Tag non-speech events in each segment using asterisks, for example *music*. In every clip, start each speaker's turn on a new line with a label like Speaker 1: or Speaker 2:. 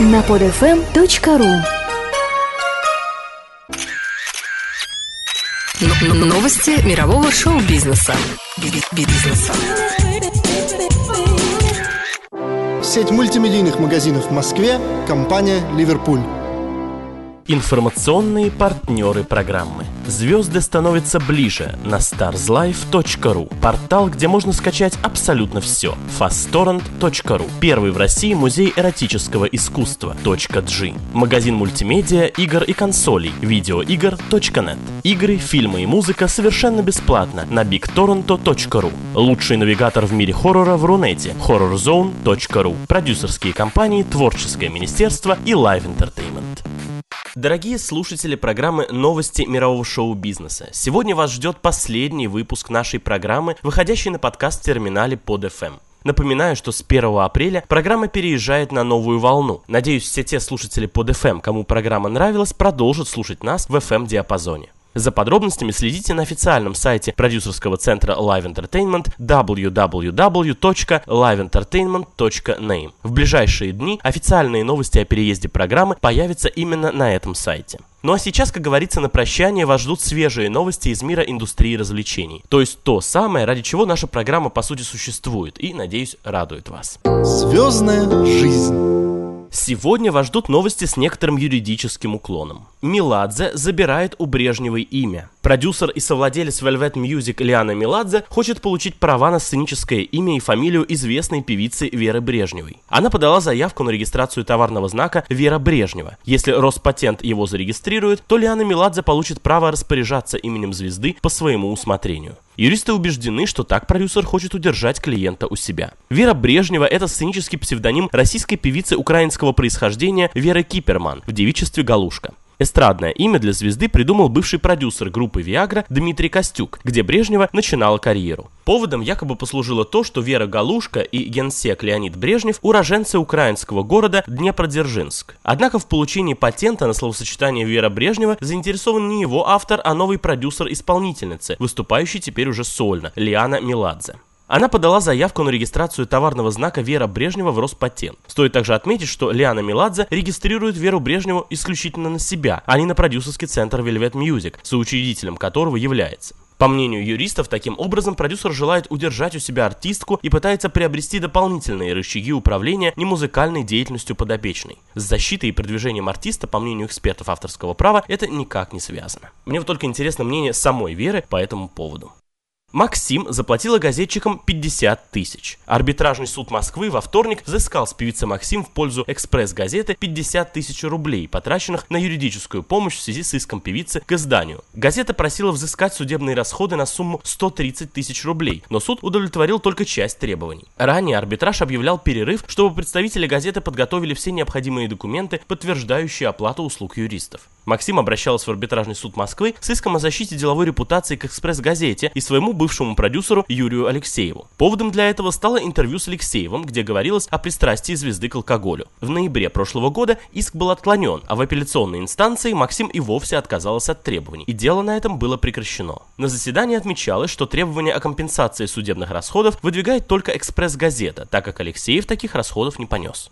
Speaker 1: на podfm.ru
Speaker 2: Новости мирового шоу-бизнеса. Бизнеса.
Speaker 3: Сеть мультимедийных магазинов в Москве, компания «Ливерпуль».
Speaker 4: Информационные партнеры программы. Звезды становятся ближе на starslife.ru. Портал, где можно скачать абсолютно все. fasttorrent.ru. Первый в России музей эротического искусства. .g. Магазин мультимедиа, игр и консолей. Видеоигр.нет. Игры, фильмы и музыка совершенно бесплатно на bigtorrento.ru. Лучший навигатор в мире хоррора в Рунете. horrorzone.ru. Продюсерские компании, творческое министерство и Live Entertainment. Дорогие слушатели программы «Новости мирового шоу-бизнеса», сегодня вас ждет последний выпуск нашей программы, выходящий на подкаст-терминале под FM. Напоминаю, что с 1 апреля программа переезжает на новую волну. Надеюсь, все те слушатели под FM, кому программа нравилась, продолжат слушать нас в FM-диапазоне. За подробностями следите на официальном сайте продюсерского центра Live Entertainment www.liveentertainment.name. В ближайшие дни официальные новости о переезде программы появятся именно на этом сайте. Ну а сейчас, как говорится, на прощание вас ждут свежие новости из мира индустрии развлечений. То есть то самое, ради чего наша программа по сути существует и, надеюсь, радует вас.
Speaker 3: Звездная жизнь.
Speaker 4: Сегодня вас ждут новости с некоторым юридическим уклоном. Меладзе забирает у Брежневой имя. Продюсер и совладелец Velvet Music Лиана Меладзе хочет получить права на сценическое имя и фамилию известной певицы Веры Брежневой. Она подала заявку на регистрацию товарного знака Вера Брежнева. Если Роспатент его зарегистрирует, то Лиана Меладзе получит право распоряжаться именем звезды по своему усмотрению. Юристы убеждены, что так продюсер хочет удержать клиента у себя. Вера Брежнева – это сценический псевдоним российской певицы украинского происхождения Веры Киперман в девичестве Галушка. Эстрадное имя для звезды придумал бывший продюсер группы «Виагра» Дмитрий Костюк, где Брежнева начинала карьеру. Поводом якобы послужило то, что Вера Галушка и генсек Леонид Брежнев – уроженцы украинского города Днепродзержинск. Однако в получении патента на словосочетание Вера Брежнева заинтересован не его автор, а новый продюсер исполнительницы, выступающий теперь уже сольно – Лиана Меладзе. Она подала заявку на регистрацию товарного знака Вера Брежнева в Роспатент. Стоит также отметить, что Лиана Меладзе регистрирует Веру Брежневу исключительно на себя, а не на продюсерский центр Velvet Music, соучредителем которого является. По мнению юристов, таким образом продюсер желает удержать у себя артистку и пытается приобрести дополнительные рычаги управления немузыкальной деятельностью подопечной. С защитой и продвижением артиста, по мнению экспертов авторского права, это никак не связано. Мне вот только интересно мнение самой Веры по этому поводу. Максим заплатила газетчикам 50 тысяч. Арбитражный суд Москвы во вторник взыскал с певицы Максим в пользу «Экспресс-газеты» 50 тысяч рублей, потраченных на юридическую помощь в связи с иском певицы к изданию. Газета просила взыскать судебные расходы на сумму 130 тысяч рублей, но суд удовлетворил только часть требований. Ранее арбитраж объявлял перерыв, чтобы представители газеты подготовили все необходимые документы, подтверждающие оплату услуг юристов. Максим обращался в арбитражный суд Москвы с иском о защите деловой репутации к «Экспресс-газете» и своему бывшему продюсеру Юрию Алексееву. Поводом для этого стало интервью с Алексеевым, где говорилось о пристрастии звезды к алкоголю. В ноябре прошлого года иск был отклонен, а в апелляционной инстанции Максим и вовсе отказался от требований, и дело на этом было прекращено. На заседании отмечалось, что требование о компенсации судебных расходов выдвигает только «Экспресс-газета», так как Алексеев таких расходов не понес.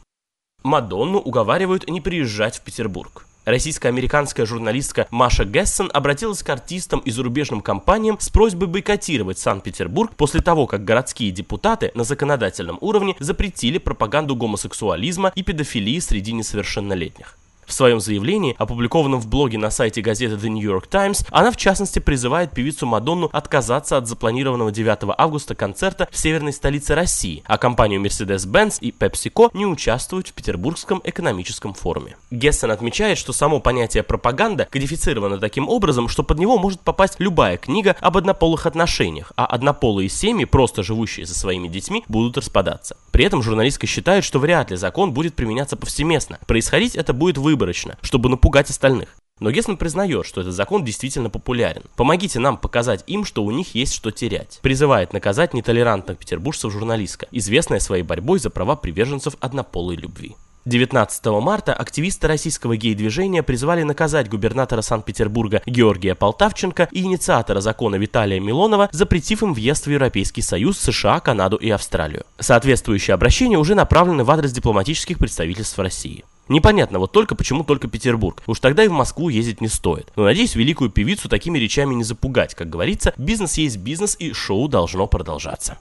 Speaker 4: Мадонну уговаривают не приезжать в Петербург. Российско-американская журналистка Маша Гессен обратилась к артистам и зарубежным компаниям с просьбой бойкотировать Санкт-Петербург после того, как городские депутаты на законодательном уровне запретили пропаганду гомосексуализма и педофилии среди несовершеннолетних. В своем заявлении, опубликованном в блоге на сайте газеты The New York Times, она в частности призывает певицу Мадонну отказаться от запланированного 9 августа концерта в северной столице России, а компанию Mercedes-Benz и PepsiCo не участвовать в Петербургском экономическом форуме. Гессен отмечает, что само понятие пропаганда кодифицировано таким образом, что под него может попасть любая книга об однополых отношениях, а однополые семьи, просто живущие со своими детьми, будут распадаться. При этом журналистка считает, что вряд ли закон будет применяться повсеместно. Происходить это будет выборочно, чтобы напугать остальных. Но Гессен признает, что этот закон действительно популярен. Помогите нам показать им, что у них есть что терять. Призывает наказать нетолерантных петербуржцев журналистка, известная своей борьбой за права приверженцев однополой любви. 19 марта активисты российского гей-движения призвали наказать губернатора Санкт-Петербурга Георгия Полтавченко и инициатора закона Виталия Милонова, запретив им въезд в Европейский Союз, США, Канаду и Австралию. Соответствующие обращения уже направлены в адрес дипломатических представительств России. Непонятно вот только, почему только Петербург. Уж тогда и в Москву ездить не стоит. Но надеюсь, великую певицу такими речами не запугать. Как говорится, бизнес есть бизнес и шоу должно продолжаться.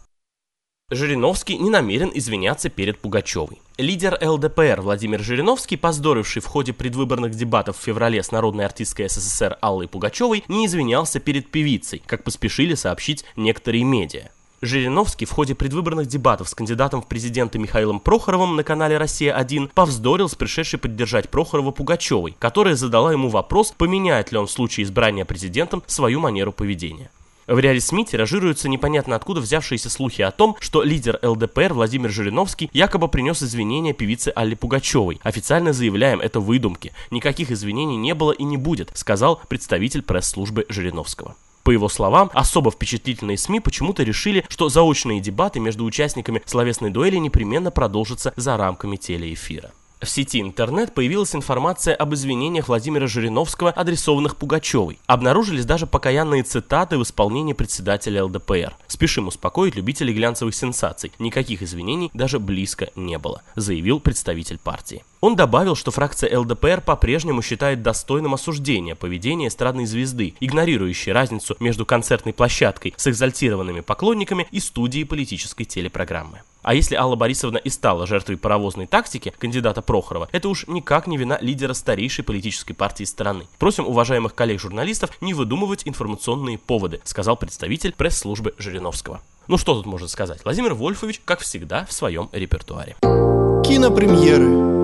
Speaker 4: Жириновский не намерен извиняться перед Пугачевой. Лидер ЛДПР Владимир Жириновский, поздоривший в ходе предвыборных дебатов в феврале с народной артисткой СССР Аллой Пугачевой, не извинялся перед певицей, как поспешили сообщить некоторые медиа. Жириновский в ходе предвыборных дебатов с кандидатом в президенты Михаилом Прохоровым на канале «Россия-1» повздорил с пришедшей поддержать Прохорова Пугачевой, которая задала ему вопрос, поменяет ли он в случае избрания президентом свою манеру поведения. В ряде СМИ тиражируются непонятно откуда взявшиеся слухи о том, что лидер ЛДПР Владимир Жириновский якобы принес извинения певице Алле Пугачевой. Официально заявляем, это выдумки. Никаких извинений не было и не будет, сказал представитель пресс-службы Жириновского. По его словам, особо впечатлительные СМИ почему-то решили, что заочные дебаты между участниками словесной дуэли непременно продолжатся за рамками телеэфира. В сети интернет появилась информация об извинениях Владимира Жириновского, адресованных Пугачевой. Обнаружились даже покаянные цитаты в исполнении председателя ЛДПР. Спешим успокоить любителей глянцевых сенсаций. Никаких извинений даже близко не было, заявил представитель партии. Он добавил, что фракция ЛДПР по-прежнему считает достойным осуждения поведения эстрадной звезды, игнорирующей разницу между концертной площадкой с экзальтированными поклонниками и студией политической телепрограммы. А если Алла Борисовна и стала жертвой паровозной тактики кандидата Прохорова, это уж никак не вина лидера старейшей политической партии страны. Просим уважаемых коллег-журналистов не выдумывать информационные поводы, сказал представитель пресс-службы Жириновского. Ну что тут можно сказать? Владимир Вольфович, как всегда, в своем репертуаре.
Speaker 3: Кинопремьеры.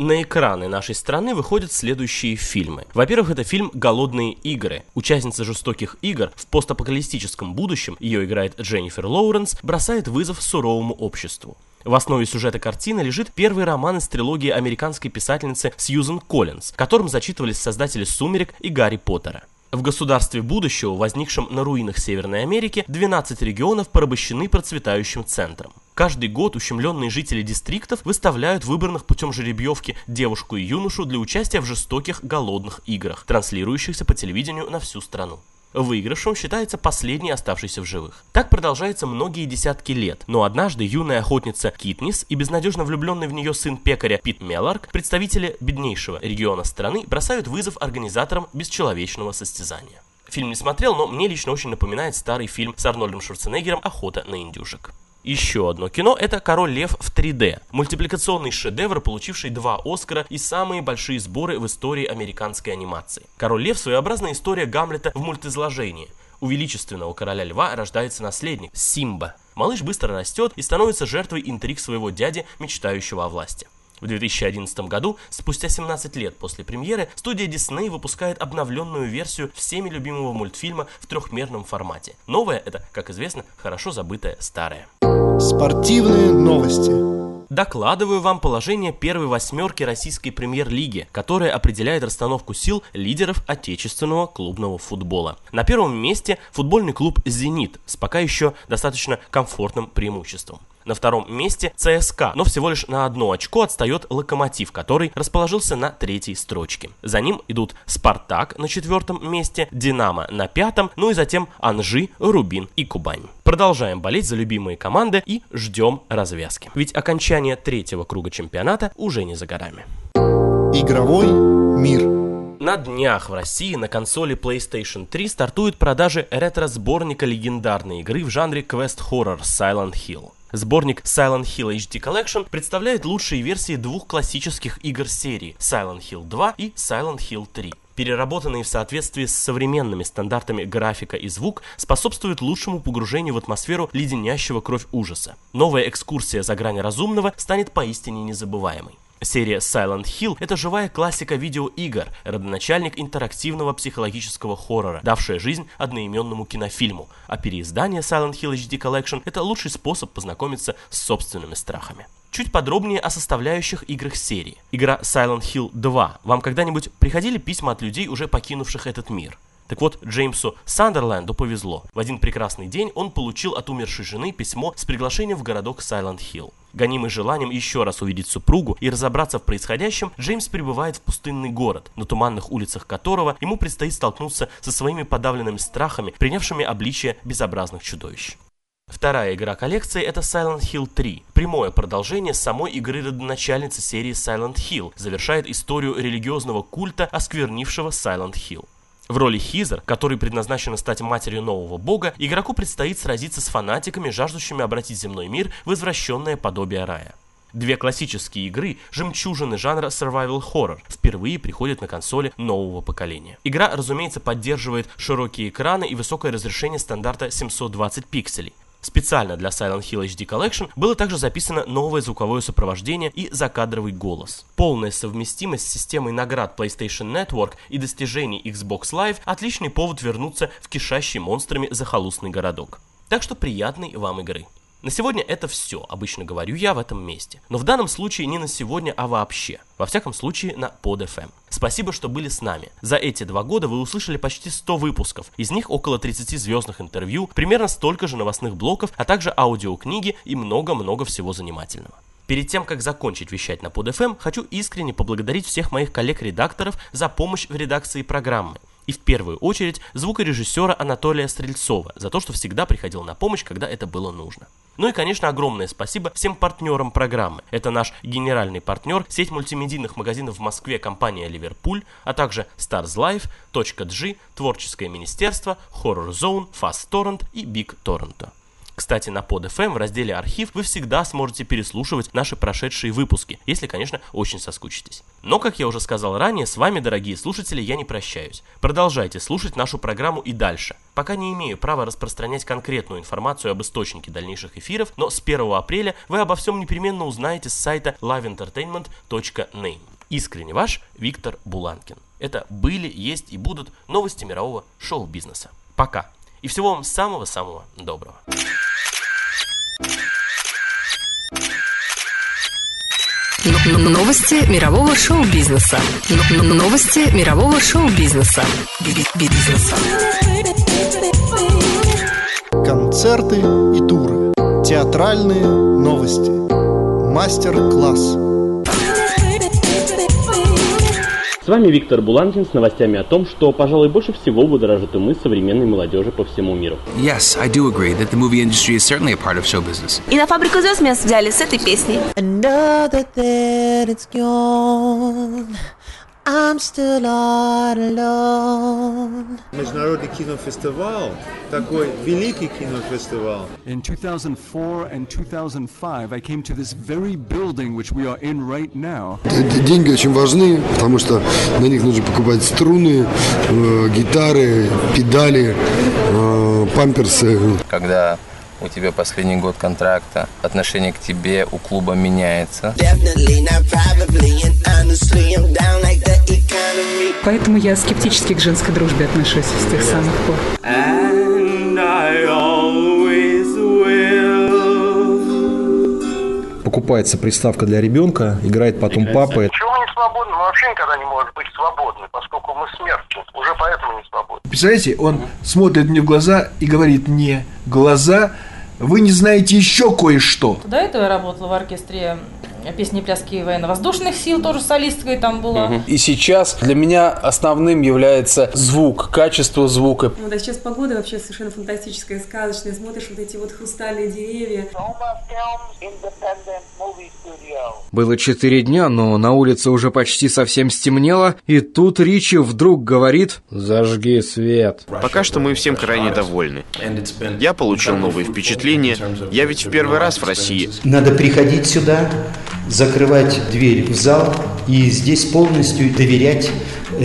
Speaker 4: На экраны нашей страны выходят следующие фильмы. Во-первых, это фильм «Голодные игры». Участница жестоких игр в постапокалистическом будущем, ее играет Дженнифер Лоуренс, бросает вызов суровому обществу. В основе сюжета картины лежит первый роман из трилогии американской писательницы Сьюзен Коллинз, которым зачитывались создатели «Сумерек» и «Гарри Поттера». В государстве будущего, возникшем на руинах Северной Америки, 12 регионов порабощены процветающим центром. Каждый год ущемленные жители дистриктов выставляют выбранных путем жеребьевки девушку и юношу для участия в жестоких голодных играх, транслирующихся по телевидению на всю страну. Выигрышем считается последний оставшийся в живых. Так продолжается многие десятки лет, но однажды юная охотница Китнис и безнадежно влюбленный в нее сын пекаря Пит Мелларк, представители беднейшего региона страны, бросают вызов организаторам бесчеловечного состязания. Фильм не смотрел, но мне лично очень напоминает старый фильм с Арнольдом Шварценеггером «Охота на индюшек». Еще одно кино – это «Король лев» в 3D. Мультипликационный шедевр, получивший два Оскара и самые большие сборы в истории американской анимации. «Король лев» – своеобразная история Гамлета в мультизложении. У величественного короля льва рождается наследник – Симба. Малыш быстро растет и становится жертвой интриг своего дяди, мечтающего о власти. В 2011 году, спустя 17 лет после премьеры, студия Disney выпускает обновленную версию всеми любимого мультфильма в трехмерном формате. Новое это, как известно, хорошо забытое старое.
Speaker 3: Спортивные новости.
Speaker 4: Докладываю вам положение первой восьмерки российской премьер-лиги, которая определяет расстановку сил лидеров отечественного клубного футбола. На первом месте футбольный клуб «Зенит» с пока еще достаточно комфортным преимуществом. На втором месте ЦСКА, но всего лишь на одно очко отстает Локомотив, который расположился на третьей строчке. За ним идут Спартак на четвертом месте, Динамо на пятом, ну и затем Анжи, Рубин и Кубань. Продолжаем болеть за любимые команды и ждем развязки. Ведь окончание третьего круга чемпионата уже не за горами.
Speaker 3: Игровой мир.
Speaker 4: На днях в России на консоли PlayStation 3 стартует продажи ретро-сборника легендарной игры в жанре квест-хоррор Silent Hill. Сборник Silent Hill HD Collection представляет лучшие версии двух классических игр серии Silent Hill 2 и Silent Hill 3 переработанные в соответствии с современными стандартами графика и звук, способствуют лучшему погружению в атмосферу леденящего кровь ужаса. Новая экскурсия за грань разумного станет поистине незабываемой. Серия Silent Hill – это живая классика видеоигр, родоначальник интерактивного психологического хоррора, давшая жизнь одноименному кинофильму, а переиздание Silent Hill HD Collection – это лучший способ познакомиться с собственными страхами. Чуть подробнее о составляющих играх серии. Игра Silent Hill 2. Вам когда-нибудь приходили письма от людей, уже покинувших этот мир? Так вот, Джеймсу Сандерленду повезло. В один прекрасный день он получил от умершей жены письмо с приглашением в городок Hill. Гонимый желанием еще раз увидеть супругу и разобраться в происходящем, Джеймс прибывает в пустынный город, на туманных улицах которого ему предстоит столкнуться со своими подавленными страхами, принявшими обличие безобразных чудовищ. Вторая игра коллекции это Silent Hill 3, прямое продолжение самой игры родоначальницы серии Silent Hill, завершает историю религиозного культа, осквернившего Silent Hill. В роли Хизер, который предназначена стать матерью нового бога, игроку предстоит сразиться с фанатиками, жаждущими обратить земной мир в извращенное подобие рая. Две классические игры, жемчужины жанра survival horror, впервые приходят на консоли нового поколения. Игра, разумеется, поддерживает широкие экраны и высокое разрешение стандарта 720 пикселей. Специально для Silent Hill HD Collection было также записано новое звуковое сопровождение и закадровый голос. Полная совместимость с системой наград PlayStation Network и достижений Xbox Live – отличный повод вернуться в кишащий монстрами захолустный городок. Так что приятной вам игры. На сегодня это все, обычно говорю я в этом месте. Но в данном случае не на сегодня, а вообще. Во всяком случае на PodFM. Спасибо, что были с нами. За эти два года вы услышали почти 100 выпусков, из них около 30 звездных интервью, примерно столько же новостных блоков, а также аудиокниги и много-много всего занимательного. Перед тем, как закончить вещать на PodFM, хочу искренне поблагодарить всех моих коллег-редакторов за помощь в редакции программы. И в первую очередь звукорежиссера Анатолия Стрельцова за то, что всегда приходил на помощь, когда это было нужно. Ну и, конечно, огромное спасибо всем партнерам программы. Это наш генеральный партнер, сеть мультимедийных магазинов в Москве компания Ливерпуль, а также Stars Life, .g, Творческое министерство, Horror Zone, Fast Torrent и Big Torrent. Кстати, на PodFM в разделе «Архив» вы всегда сможете переслушивать наши прошедшие выпуски, если, конечно, очень соскучитесь. Но, как я уже сказал ранее, с вами, дорогие слушатели, я не прощаюсь. Продолжайте слушать нашу программу и дальше. Пока не имею права распространять конкретную информацию об источнике дальнейших эфиров, но с 1 апреля вы обо всем непременно узнаете с сайта liveentertainment.name. Искренне ваш Виктор Буланкин. Это были, есть и будут новости мирового шоу-бизнеса. Пока. И всего вам самого-самого доброго.
Speaker 2: Новости мирового шоу-бизнеса. Новости мирового шоу-бизнеса. Би- Бизнеса.
Speaker 3: Концерты и туры. Театральные новости. Мастер-класс.
Speaker 4: Вами Виктор Буланкин с новостями о том, что, пожалуй, больше всего будоражит умы современной молодежи по всему миру.
Speaker 5: Yes, I do agree that the movie industry is certainly a part of show business.
Speaker 6: И на фабрику звезд меня взяли с этой песней.
Speaker 7: I know that then it's gone. I'm still all alone.
Speaker 8: Международный кинофестиваль, такой великий кинофестиваль.
Speaker 9: In 2004 and 2005, I came to this very building which we are in right now.
Speaker 10: Деньги очень важны, потому что на них нужно покупать струны, э, гитары, педали, э, памперсы.
Speaker 11: когда у тебя последний год контракта, отношение к тебе у клуба меняется.
Speaker 7: Definitely not probably, and honestly, I'm down like.
Speaker 12: Поэтому я скептически к женской дружбе отношусь с тех самых пор.
Speaker 13: Покупается приставка для ребенка, играет потом папа.
Speaker 14: Почему мы не свободны? Мы вообще никогда не можем быть свободны, поскольку мы смертны. Уже поэтому не свободны.
Speaker 15: Представляете, он смотрит мне в глаза и говорит мне, глаза, вы не знаете еще кое-что.
Speaker 16: До этого я работала в оркестре песни и пляски военно-воздушных сил, тоже солисткой там была.
Speaker 17: И сейчас для меня основным является звук, качество звука.
Speaker 18: Ну да, сейчас погода вообще совершенно фантастическая, сказочная. Смотришь вот эти вот хрустальные деревья.
Speaker 19: Было четыре дня, но на улице уже почти совсем стемнело, и тут Ричи вдруг говорит «Зажги свет».
Speaker 20: Пока что мы всем крайне довольны. Я получил новые впечатления. Я ведь в первый раз в России.
Speaker 21: Надо приходить сюда, закрывать дверь в зал и здесь полностью доверять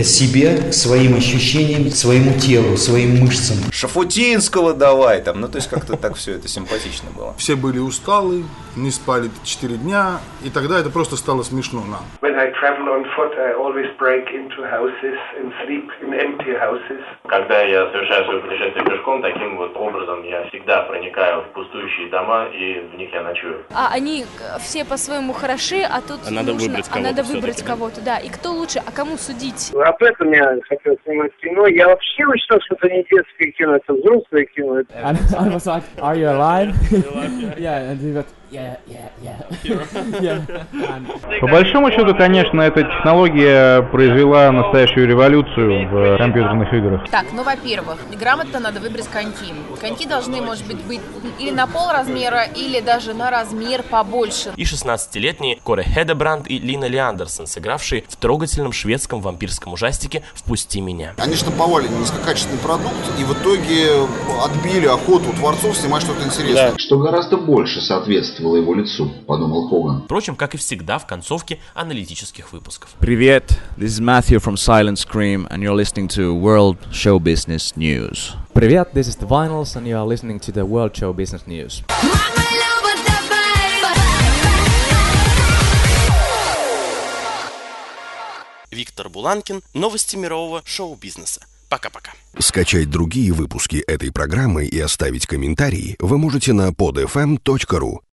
Speaker 21: себе, своим ощущениям, своему телу, своим мышцам.
Speaker 22: Шафутинского давай там, ну то есть как-то так все это симпатично было.
Speaker 8: Все были усталы, не спали 4 дня, и тогда это просто стало смешно нам.
Speaker 14: When I travel on foot, I always break into houses and sleep in empty houses.
Speaker 23: Когда я совершаю свое путешествие пешком, таким вот образом я всегда проникаю в пустующие дома и в них я ночую.
Speaker 24: А они все по-своему хороши, а тут
Speaker 23: А надо
Speaker 24: нужно,
Speaker 23: выбрать
Speaker 24: а надо
Speaker 23: кого-то
Speaker 24: выбрать кого-то, да. И кто лучше, а кому судить?
Speaker 14: Об этом я хотел снимать кино. Я вообще считал, что это не детское кино, это взрослое кино.
Speaker 25: I was like, are you alive? yeah, *laughs* and he
Speaker 26: По большому счету, конечно, эта технология произвела настоящую революцию в компьютерных играх.
Speaker 27: Так, ну, во-первых, грамотно надо выбрать коньки. Коньки должны, может быть, быть или на пол размера, или даже на размер побольше.
Speaker 4: И 16-летние Коре Хедебранд и Лина Лиандерсон, сыгравшие в трогательном шведском вампирском ужастике «Впусти меня».
Speaker 28: Они штамповали низкокачественный продукт и в итоге отбили охоту у творцов снимать что-то интересное.
Speaker 29: Что гораздо больше соответствовало его лицу, подумал Хоган.
Speaker 4: Впрочем, как и всегда в концовке аналитических выпусков.
Speaker 30: Привет, this is Matthew from Silent Scream and you're listening to World Show Business News.
Speaker 31: Привет, this is The Vinyls and you are listening to the World Show Business News.
Speaker 4: Виктор Буланкин. Новости мирового шоу-бизнеса. Пока-пока.
Speaker 10: Скачать другие выпуски этой программы и оставить комментарии вы можете на podfm.ru.